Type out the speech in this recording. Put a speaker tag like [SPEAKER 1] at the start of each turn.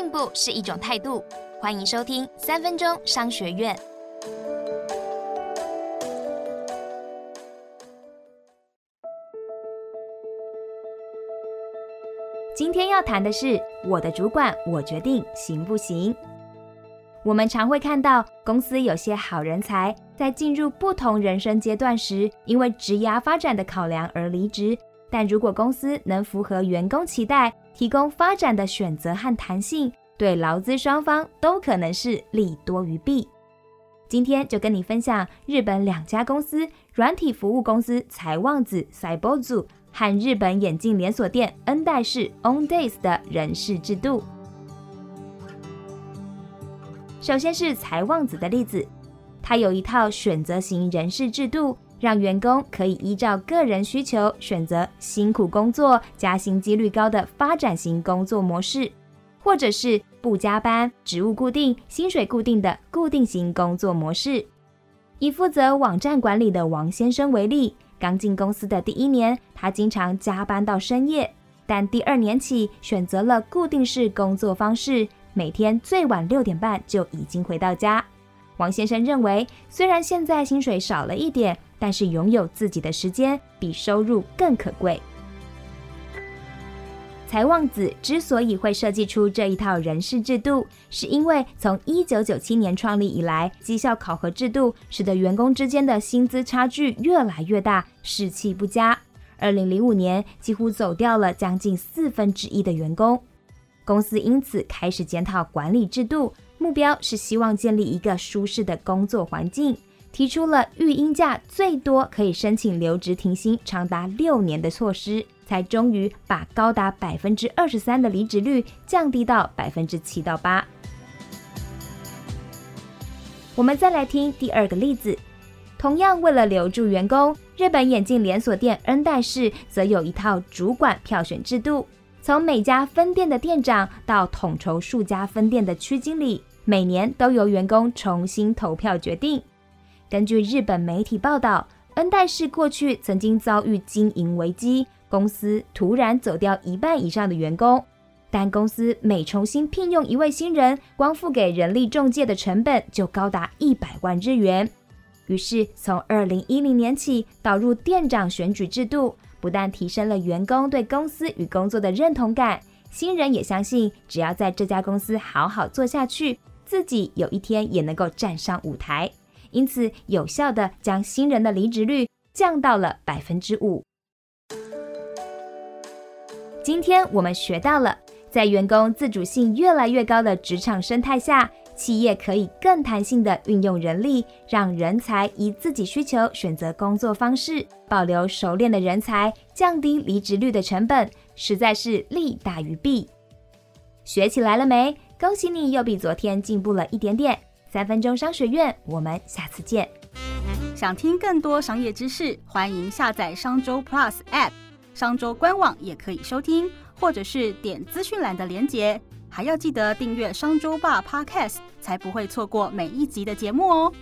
[SPEAKER 1] 进步是一种态度。欢迎收听三分钟商学院。今天要谈的是我的主管，我决定行不行？我们常会看到公司有些好人才在进入不同人生阶段时，因为职涯发展的考量而离职。但如果公司能符合员工期待，提供发展的选择和弹性，对劳资双方都可能是利多于弊。今天就跟你分享日本两家公司软体服务公司财旺子 （Cybozu） 和日本眼镜连锁店恩代士 （OnDays） 的人事制度。首先是财旺子的例子，它有一套选择型人事制度。让员工可以依照个人需求选择辛苦工作、加薪几率高的发展型工作模式，或者是不加班、职务固定、薪水固定的固定型工作模式。以负责网站管理的王先生为例，刚进公司的第一年，他经常加班到深夜，但第二年起选择了固定式工作方式，每天最晚六点半就已经回到家。王先生认为，虽然现在薪水少了一点，但是拥有自己的时间比收入更可贵。财旺子之所以会设计出这一套人事制度，是因为从一九九七年创立以来，绩效考核制度使得员工之间的薪资差距越来越大，士气不佳。二零零五年，几乎走掉了将近四分之一的员工。公司因此开始检讨管理制度。目标是希望建立一个舒适的工作环境，提出了育婴假最多可以申请留职停薪长达六年的措施，才终于把高达百分之二十三的离职率降低到百分之七到八。我们再来听第二个例子，同样为了留住员工，日本眼镜连锁店恩代士则有一套主管票选制度，从每家分店的店长到统筹数家分店的区经理。每年都由员工重新投票决定。根据日本媒体报道，恩代市过去曾经遭遇经营危机，公司突然走掉一半以上的员工。但公司每重新聘用一位新人，光付给人力中介的成本就高达一百万日元。于是，从二零一零年起导入店长选举制度，不但提升了员工对公司与工作的认同感，新人也相信只要在这家公司好好做下去。自己有一天也能够站上舞台，因此有效的将新人的离职率降到了百分之五。今天我们学到了，在员工自主性越来越高的职场生态下，企业可以更弹性的运用人力，让人才以自己需求选择工作方式，保留熟练的人才，降低离职率的成本，实在是利大于弊。学起来了没？恭喜你又比昨天进步了一点点。三分钟商学院，我们下次见。
[SPEAKER 2] 想听更多商业知识，欢迎下载商周 Plus App，商周官网也可以收听，或者是点资讯栏的连结。还要记得订阅商周霸 Podcast，才不会错过每一集的节目哦。